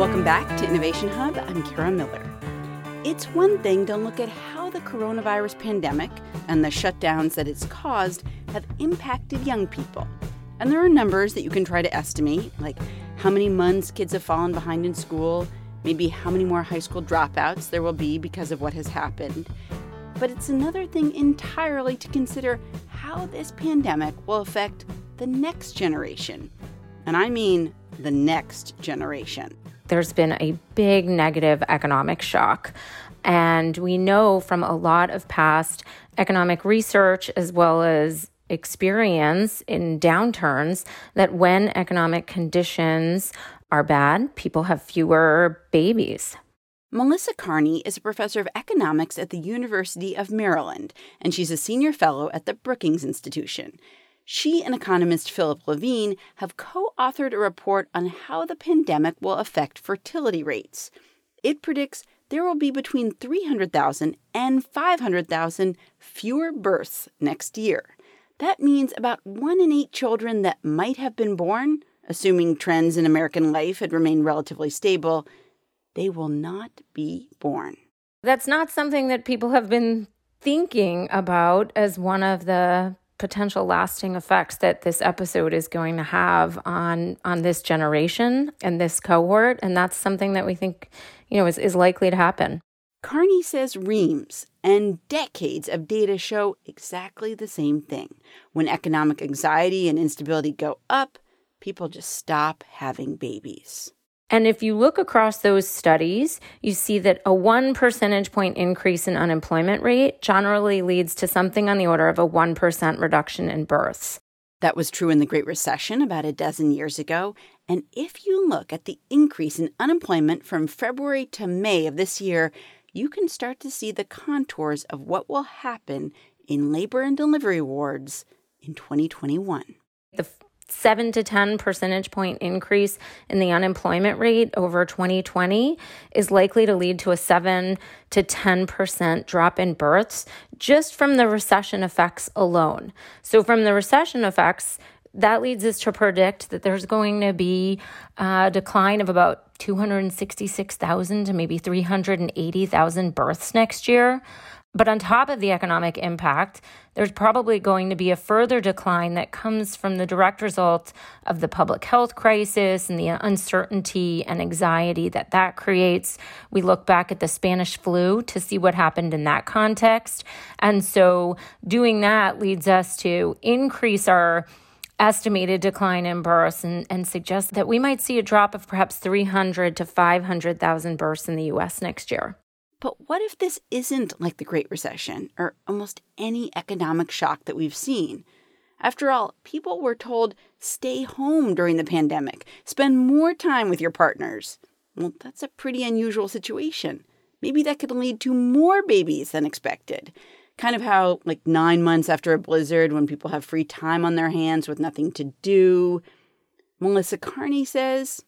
Welcome back to Innovation Hub. I'm Kara Miller. It's one thing to look at how the coronavirus pandemic and the shutdowns that it's caused have impacted young people. And there are numbers that you can try to estimate, like how many months kids have fallen behind in school, maybe how many more high school dropouts there will be because of what has happened. But it's another thing entirely to consider how this pandemic will affect the next generation. And I mean the next generation. There's been a big negative economic shock. And we know from a lot of past economic research as well as experience in downturns that when economic conditions are bad, people have fewer babies. Melissa Kearney is a professor of economics at the University of Maryland, and she's a senior fellow at the Brookings Institution. She and economist Phillip Levine have co authored a report on how the pandemic will affect fertility rates. It predicts there will be between 300,000 and 500,000 fewer births next year. That means about one in eight children that might have been born, assuming trends in American life had remained relatively stable, they will not be born. That's not something that people have been thinking about as one of the potential lasting effects that this episode is going to have on on this generation and this cohort and that's something that we think you know is, is likely to happen Kearney says reams and decades of data show exactly the same thing. When economic anxiety and instability go up, people just stop having babies. And if you look across those studies, you see that a one percentage point increase in unemployment rate generally leads to something on the order of a 1% reduction in births. That was true in the Great Recession about a dozen years ago. And if you look at the increase in unemployment from February to May of this year, you can start to see the contours of what will happen in labor and delivery wards in 2021. The 7 to 10 percentage point increase in the unemployment rate over 2020 is likely to lead to a 7 to 10% drop in births just from the recession effects alone. So, from the recession effects, that leads us to predict that there's going to be a decline of about 266,000 to maybe 380,000 births next year. But on top of the economic impact, there's probably going to be a further decline that comes from the direct result of the public health crisis and the uncertainty and anxiety that that creates. We look back at the Spanish flu to see what happened in that context. And so doing that leads us to increase our estimated decline in births and, and suggest that we might see a drop of perhaps 300 to 500,000 births in the US next year. But what if this isn't like the Great Recession or almost any economic shock that we've seen? After all, people were told stay home during the pandemic, spend more time with your partners. Well, that's a pretty unusual situation. Maybe that could lead to more babies than expected. Kind of how, like, nine months after a blizzard, when people have free time on their hands with nothing to do. Melissa Kearney says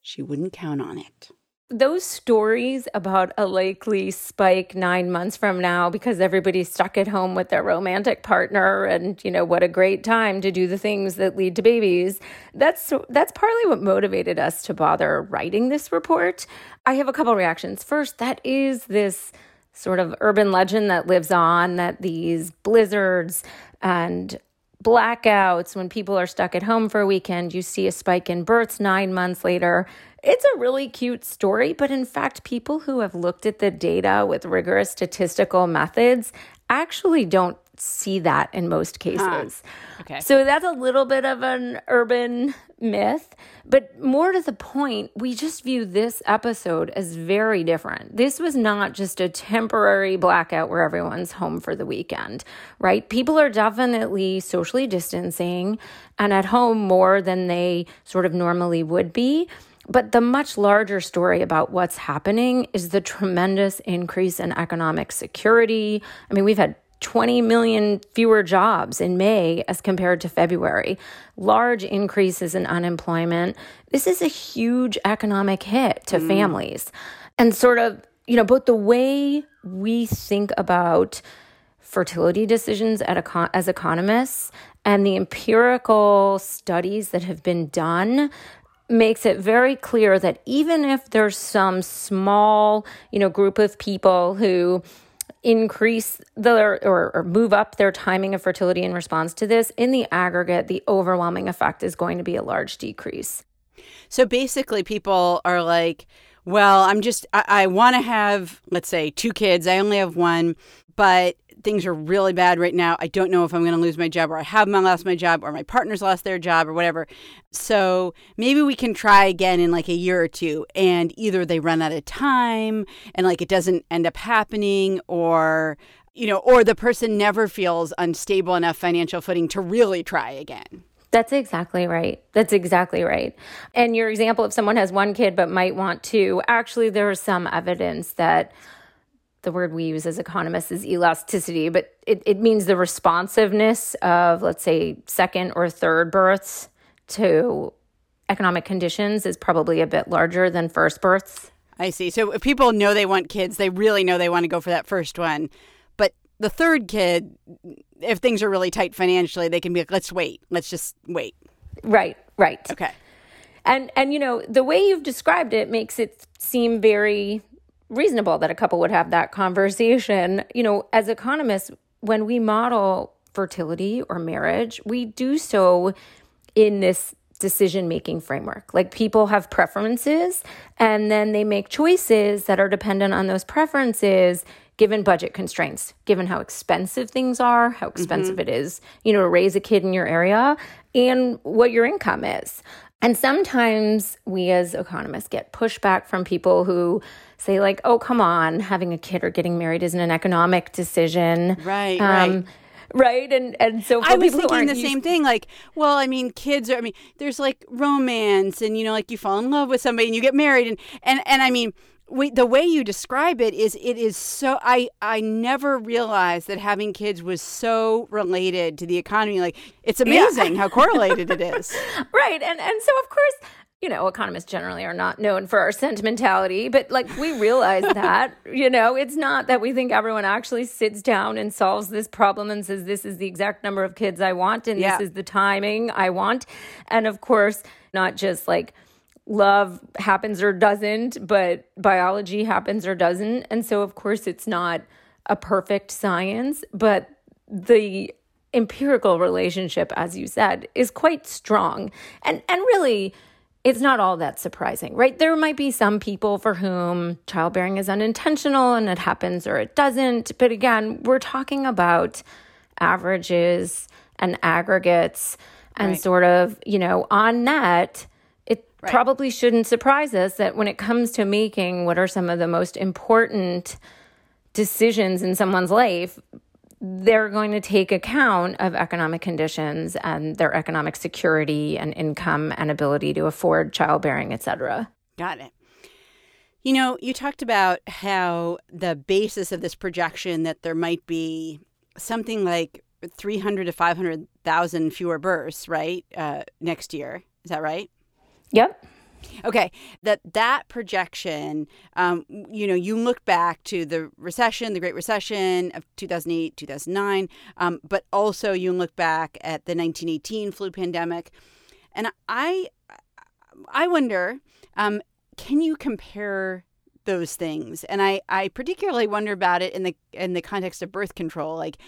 she wouldn't count on it those stories about a likely spike nine months from now because everybody's stuck at home with their romantic partner and you know what a great time to do the things that lead to babies that's that's partly what motivated us to bother writing this report. I have a couple reactions. First that is this sort of urban legend that lives on that these blizzards and blackouts when people are stuck at home for a weekend you see a spike in births 9 months later it's a really cute story, but in fact, people who have looked at the data with rigorous statistical methods actually don't see that in most cases. Huh. Okay. So that's a little bit of an urban myth, but more to the point, we just view this episode as very different. This was not just a temporary blackout where everyone's home for the weekend, right? People are definitely socially distancing and at home more than they sort of normally would be. But the much larger story about what's happening is the tremendous increase in economic security. I mean, we've had 20 million fewer jobs in May as compared to February, large increases in unemployment. This is a huge economic hit to mm. families. And sort of, you know, both the way we think about fertility decisions econ- as economists and the empirical studies that have been done makes it very clear that even if there's some small, you know, group of people who increase their or, or move up their timing of fertility in response to this, in the aggregate, the overwhelming effect is going to be a large decrease. So basically, people are like, well, I'm just, I, I want to have, let's say, two kids. I only have one, but things are really bad right now. I don't know if I'm going to lose my job or I have my, lost my job or my partner's lost their job or whatever. So maybe we can try again in like a year or two and either they run out of time and like it doesn't end up happening or you know, or the person never feels unstable enough financial footing to really try again. That's exactly right. That's exactly right. And your example, if someone has one kid but might want to, actually, there is some evidence that the word we use as economists is elasticity, but it, it means the responsiveness of, let's say, second or third births to economic conditions is probably a bit larger than first births. I see. So if people know they want kids, they really know they want to go for that first one. But the third kid, if things are really tight financially, they can be like, let's wait. Let's just wait. Right, right. Okay. And and you know, the way you've described it makes it seem very reasonable that a couple would have that conversation. You know, as economists, when we model fertility or marriage, we do so in this decision making framework. Like people have preferences and then they make choices that are dependent on those preferences given budget constraints, given how expensive things are, how expensive mm-hmm. it is, you know, to raise a kid in your area and what your income is. And sometimes we as economists get pushback from people who say, like, oh, come on, having a kid or getting married isn't an economic decision. Right, um, right right and and so i was thinking the used- same thing like well i mean kids are i mean there's like romance and you know like you fall in love with somebody and you get married and and and i mean we, the way you describe it is it is so I I never realized that having kids was so related to the economy like it's amazing yeah. how correlated it is. Right. And and so of course you know, economists generally are not known for our sentimentality, but like we realize that, you know, it's not that we think everyone actually sits down and solves this problem and says, this is the exact number of kids I want and yeah. this is the timing I want. And of course, not just like, love happens or doesn't, but biology happens or doesn't. And so, of course, it's not a perfect science, but the empirical relationship, as you said, is quite strong. And, and really, it's not all that surprising, right? There might be some people for whom childbearing is unintentional and it happens or it doesn't. But again, we're talking about averages and aggregates and right. sort of, you know, on net, Right. Probably shouldn't surprise us that when it comes to making what are some of the most important decisions in someone's life, they're going to take account of economic conditions and their economic security and income and ability to afford childbearing, et cetera. Got it. You know, you talked about how the basis of this projection that there might be something like 300 to 500,000 fewer births, right, uh, next year. Is that right? Yep. Okay, that that projection, um, you know, you look back to the recession, the Great Recession of 2008, 2009, um, but also you look back at the 1918 flu pandemic, and I, I wonder, um, can you compare those things? And I, I particularly wonder about it in the in the context of birth control, like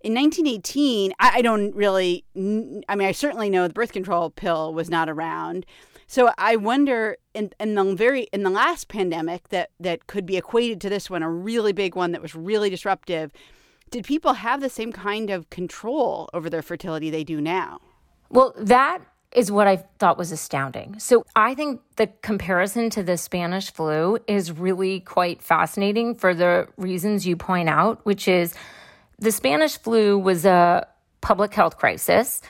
in 1918 I, don't really i mean i certainly know the birth control pill was not around so I wonder in, in the very in the last pandemic that that could be equated to this one, a really big one that was really disruptive. Did people have the same kind of control over their fertility they do now? Well, that is what I thought was astounding. So I think the comparison to the Spanish flu is really quite fascinating for the reasons you point out, which is the Spanish flu was a public health crisis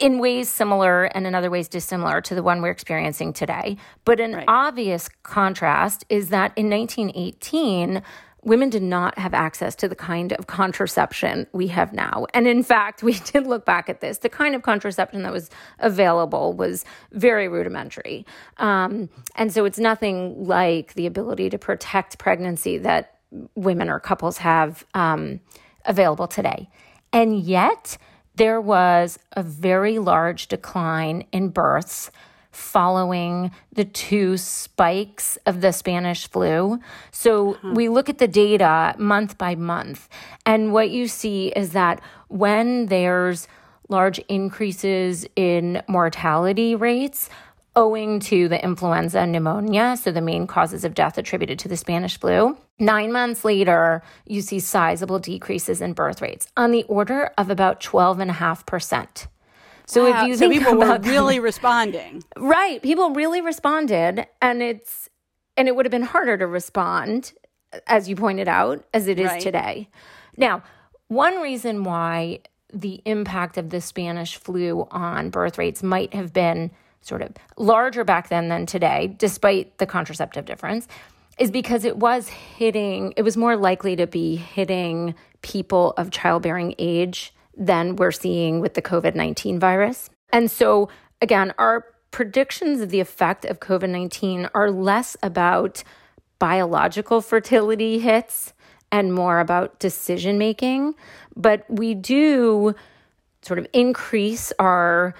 in ways similar and in other ways dissimilar to the one we're experiencing today. But an right. obvious contrast is that in 1918, women did not have access to the kind of contraception we have now. And in fact, we did look back at this. The kind of contraception that was available was very rudimentary. Um, and so it's nothing like the ability to protect pregnancy that women or couples have um, available today. And yet, there was a very large decline in births following the two spikes of the Spanish flu. So uh-huh. we look at the data month by month, and what you see is that when there's large increases in mortality rates, owing to the influenza and pneumonia, so the main causes of death attributed to the Spanish flu. Nine months later, you see sizable decreases in birth rates on the order of about 12.5%. So Wow, if you so think people were about that- really responding. Right. People really responded and it's and it would have been harder to respond as you pointed out as it is Right. today. Now, one reason why the impact of the Spanish flu on birth rates might have been sort of larger back then than today despite the contraceptive difference is because it was hitting it was more likely to be hitting people of childbearing age than we're seeing with the COVID-19 virus. And so again, our predictions of the effect of COVID 19 are less about biological fertility hits and more about decision making. But we do sort of increase our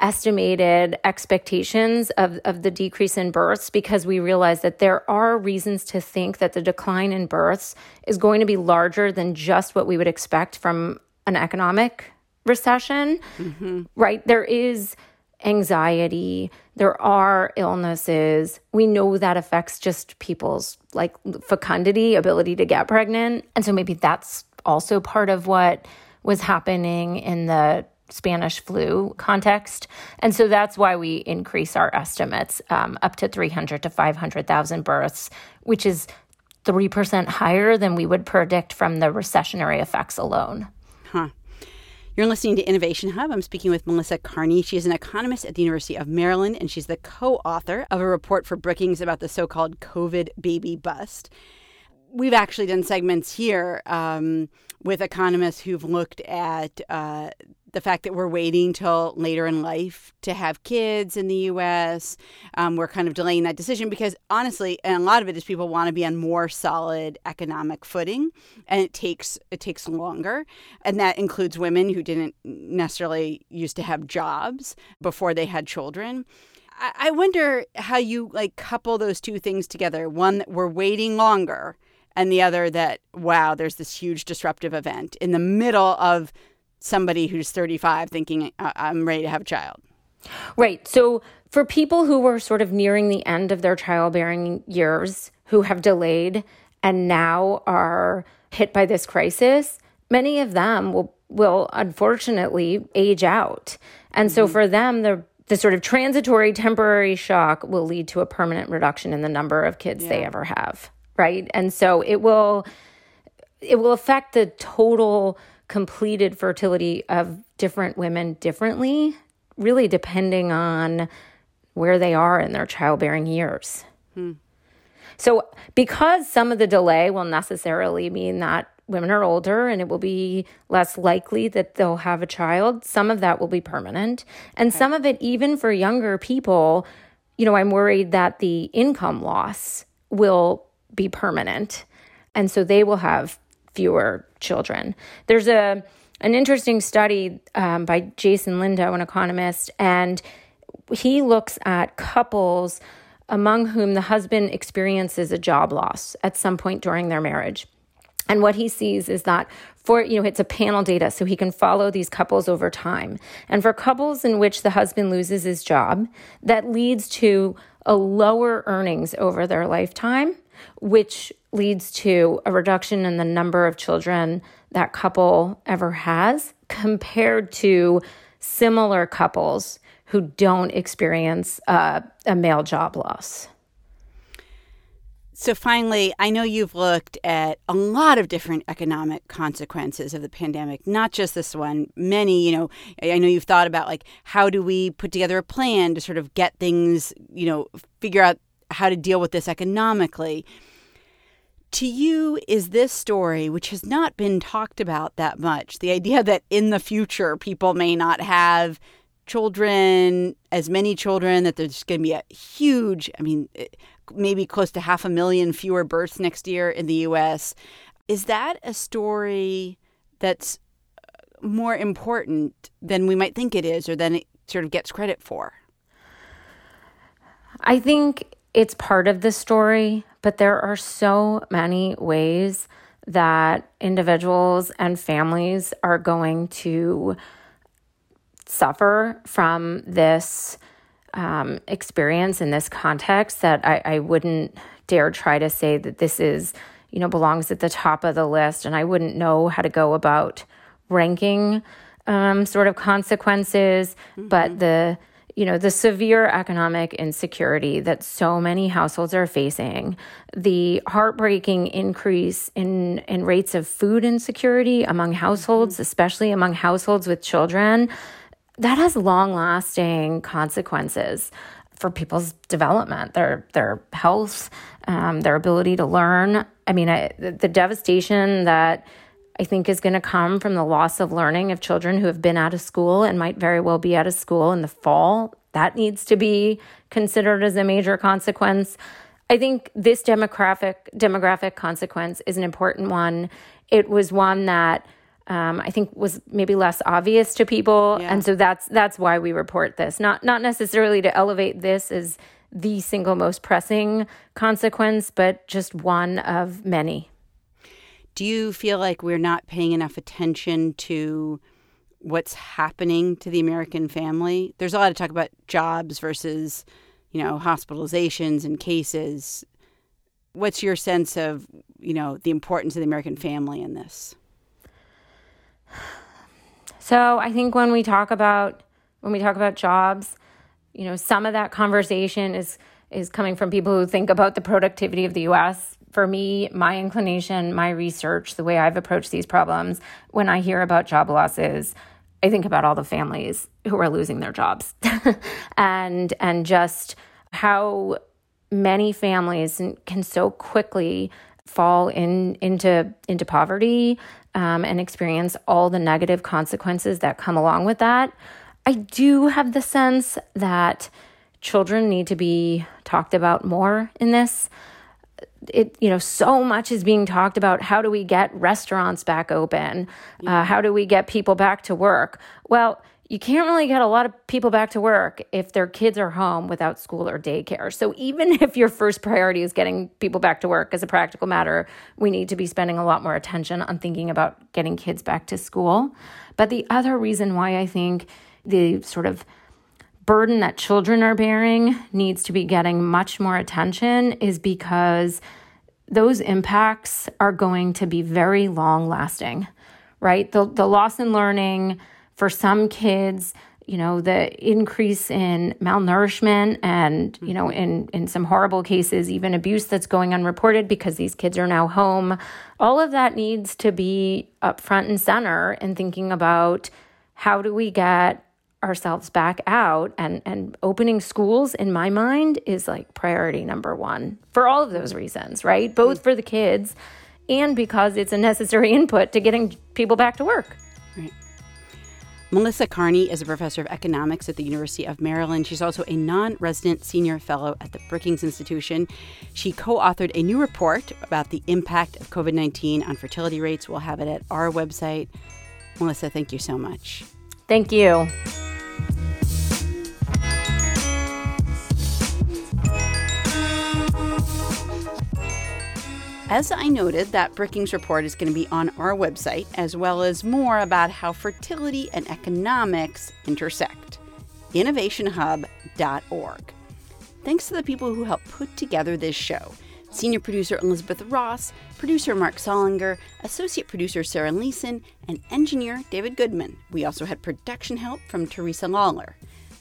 estimated expectations of, of the decrease in births because we realize that there are reasons to think that the decline in births is going to be larger than just what we would expect from an economic recession, mm-hmm. right? There is anxiety, there are illnesses. We know that affects just people's like fecundity, ability to get pregnant. And so maybe that's also part of what was happening in the Spanish flu context. And so that's why we increase our estimates um, up to 300 to 500,000 births, which is 3% higher than we would predict from the recessionary effects alone. Huh. You're listening to Innovation Hub. I'm speaking with Melissa Kearney. She is an economist at the University of Maryland, and she's the co author of a report for Brookings about the so called COVID baby bust. We've actually done segments here um, with economists who've looked at uh, the fact that we're waiting till later in life to have kids in the U.S. Um, we're kind of delaying that decision because honestly, and a lot of it is people want to be on more solid economic footing, and it takes it takes longer, and that includes women who didn't necessarily used to have jobs before they had children. I, I wonder how you like couple those two things together. One that we're waiting longer, and the other that wow, there's this huge disruptive event in the middle of somebody who's 35 thinking "I- I'm ready to have a child. Right. So for people who were sort of nearing the end of their childbearing years, who have delayed and now are hit by this crisis, many of them will will unfortunately age out. And so mm-hmm. for them the the sort of transitory temporary shock will lead to a permanent reduction in the number of kids they ever have, right? And so it will it will affect the total completed fertility of different women differently, really depending on where they are in their childbearing years. Hmm. So, because some of the delay will necessarily mean that women are older and it will be less likely that they'll have a child, some of that will be permanent. And some of it, even for younger people, you know, I'm worried that the income loss will be permanent. And so they will have fewer children. There's a an interesting study um, by Jason Lindo, an economist, and he looks at couples among whom the husband experiences a job loss at some point during their marriage. And what he sees is that for, you know, it's a panel data, so he can follow these couples over time. And for couples in which the husband loses his job, that leads to a lower earnings over their lifetime, which leads to a reduction in the number of children that couple ever has compared to similar couples who don't experience uh, a male job loss. So, finally, I know you've looked at a lot of different economic consequences of the pandemic, not just this one. Many, you know, I know you've thought about like how do we put together a plan to sort of get things, you know, figure out how to deal with this economically. To you, is this story, which has not been talked about that much, the idea that in the future people may not have children, as many children, that there's going to be a huge, I mean, eh, maybe close to half a million fewer births next year in the US. Is that a story that's uh, more important than we might think it is or than it sort of gets credit for? I think it's part of the story, but there are so many ways that individuals and families are going to suffer from this um, experience in this context that I, I wouldn't dare try to say that this is, you know, belongs at the top of the list. And I wouldn't know how to go about ranking um, sort of consequences. Mm-hmm. But the you know, the severe economic insecurity that so many households are facing, the heartbreaking increase in, in rates of food insecurity among households, mm-hmm. especially among households with children, that has long lasting consequences for people's development, their their health, um, their ability to learn. I mean, I, the devastation that I think is going to come from the loss of learning of children who have been out of school and might very well be out of school in the fall. That needs to be considered as a major consequence. I think this demographic demographic consequence is an important one. It was one that um, I think was maybe less obvious to people, yeah. and so that's that's why we report this. Not not necessarily to elevate this as the single most pressing consequence, but just one of many. Do you feel like we're not paying enough attention to what's happening to the American family? There's a lot of talk about jobs versus, you know, hospitalizations and cases. What's your sense of, you know, the importance of the American family in this? So, I think when we talk about when we talk about jobs, you know, some of that conversation is is coming from people who think about the productivity of the US for me, my inclination, my research, the way I've approached these problems, when I hear about job losses, I think about all the families who are losing their jobs and and just how many families can so quickly fall in into into poverty um, and experience all the negative consequences that come along with that. I do have the sense that children need to be talked about more in this it you know so much is being talked about how do we get restaurants back open? Uh, how do we get people back to work? Well you can't really get a lot of people back to work if their kids are home without school or daycare. So even if your first priority is getting people back to work as a practical matter we need to be spending a lot more attention on thinking about getting kids back to school. But the other reason why i think the sort of burden that children are bearing needs to be getting much more attention is because those impacts are going to be very long lasting, right? The, the loss in learning for some kids, you know, the increase in malnourishment and, you know, in, in some horrible cases, even abuse that's going unreported because these kids are now home. All of that needs to be up front and center in thinking about how do we get ourselves back out and and opening schools in my mind is like priority number 1 for all of those reasons, right? Mm-hmm. Both for the kids and because it's a necessary input to getting people back to work. Right. Melissa Kearney is a professor of economics at the University of Maryland. She's also a non resident senior fellow at the Brookings Institution. She co authored a new report about the impact of COVID 19 on fertility rates. We'll have it at our website. Melissa, thank you so much. Thank you. As I noted, that Brookings report is going to be on our website, as well as more about how fertility and economics intersect. InnovationHub.org. Thanks to the people who helped put together this show senior producer Elizabeth Ross, producer Mark Solinger, associate producer Sarah Leeson, and engineer David Goodman. We also had production help from Teresa Lawler.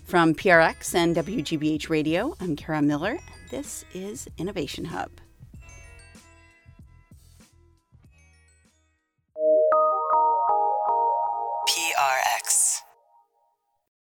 From PRX and WGBH Radio, I'm Kara Miller, and this is Innovation Hub.